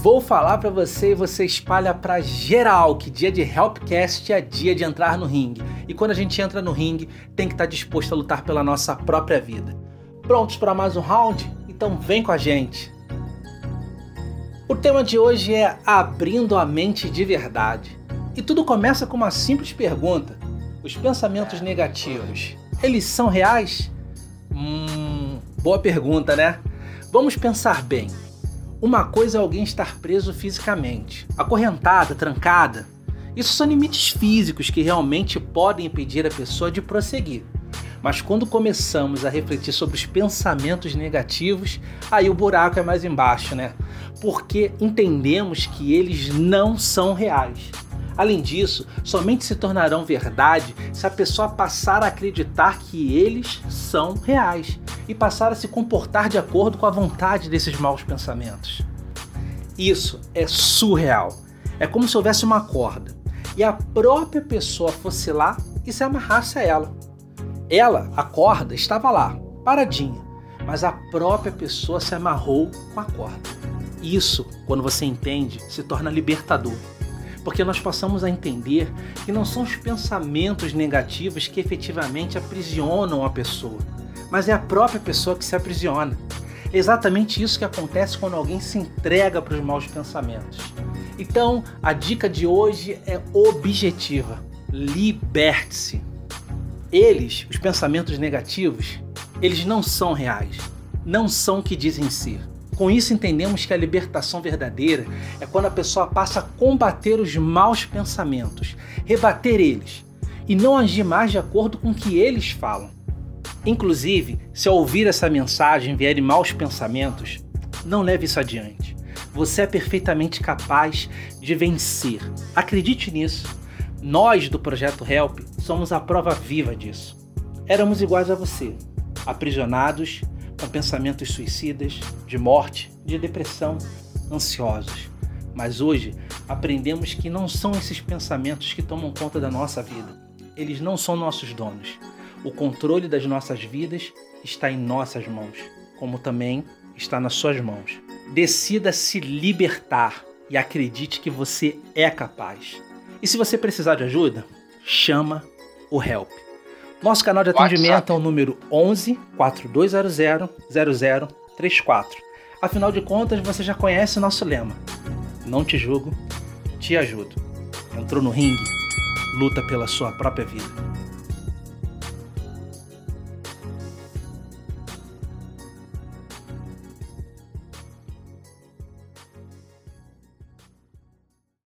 Vou falar para você e você espalha para geral que dia de Helpcast é dia de entrar no ringue. E quando a gente entra no ringue, tem que estar tá disposto a lutar pela nossa própria vida. Prontos para mais um round? Então vem com a gente. O tema de hoje é abrindo a mente de verdade. E tudo começa com uma simples pergunta: os pensamentos negativos, eles são reais? Hum, boa pergunta, né? Vamos pensar bem. Uma coisa é alguém estar preso fisicamente, acorrentada, trancada. Isso são limites físicos que realmente podem impedir a pessoa de prosseguir. Mas quando começamos a refletir sobre os pensamentos negativos, aí o buraco é mais embaixo, né? Porque entendemos que eles não são reais. Além disso, somente se tornarão verdade se a pessoa passar a acreditar que eles são reais e passar a se comportar de acordo com a vontade desses maus pensamentos. Isso é surreal. É como se houvesse uma corda e a própria pessoa fosse lá e se amarrasse a ela. Ela, a corda, estava lá, paradinha, mas a própria pessoa se amarrou com a corda. Isso, quando você entende, se torna libertador porque nós passamos a entender que não são os pensamentos negativos que efetivamente aprisionam a pessoa, mas é a própria pessoa que se aprisiona. É exatamente isso que acontece quando alguém se entrega para os maus pensamentos. Então, a dica de hoje é objetiva: liberte-se. Eles, os pensamentos negativos, eles não são reais, não são o que dizem ser. Com isso, entendemos que a libertação verdadeira é quando a pessoa passa a combater os maus pensamentos, rebater eles e não agir mais de acordo com o que eles falam. Inclusive, se ao ouvir essa mensagem vierem maus pensamentos, não leve isso adiante. Você é perfeitamente capaz de vencer. Acredite nisso. Nós do projeto Help somos a prova viva disso. Éramos iguais a você, aprisionados com pensamentos suicidas, de morte, de depressão, ansiosos. Mas hoje aprendemos que não são esses pensamentos que tomam conta da nossa vida. Eles não são nossos donos. O controle das nossas vidas está em nossas mãos, como também está nas suas mãos. Decida se libertar e acredite que você é capaz. E se você precisar de ajuda, chama o Help. Nosso canal de atendimento WhatsApp. é o número 11 4200 0034. Afinal de contas, você já conhece o nosso lema: Não te julgo, te ajudo. Entrou no ringue, luta pela sua própria vida.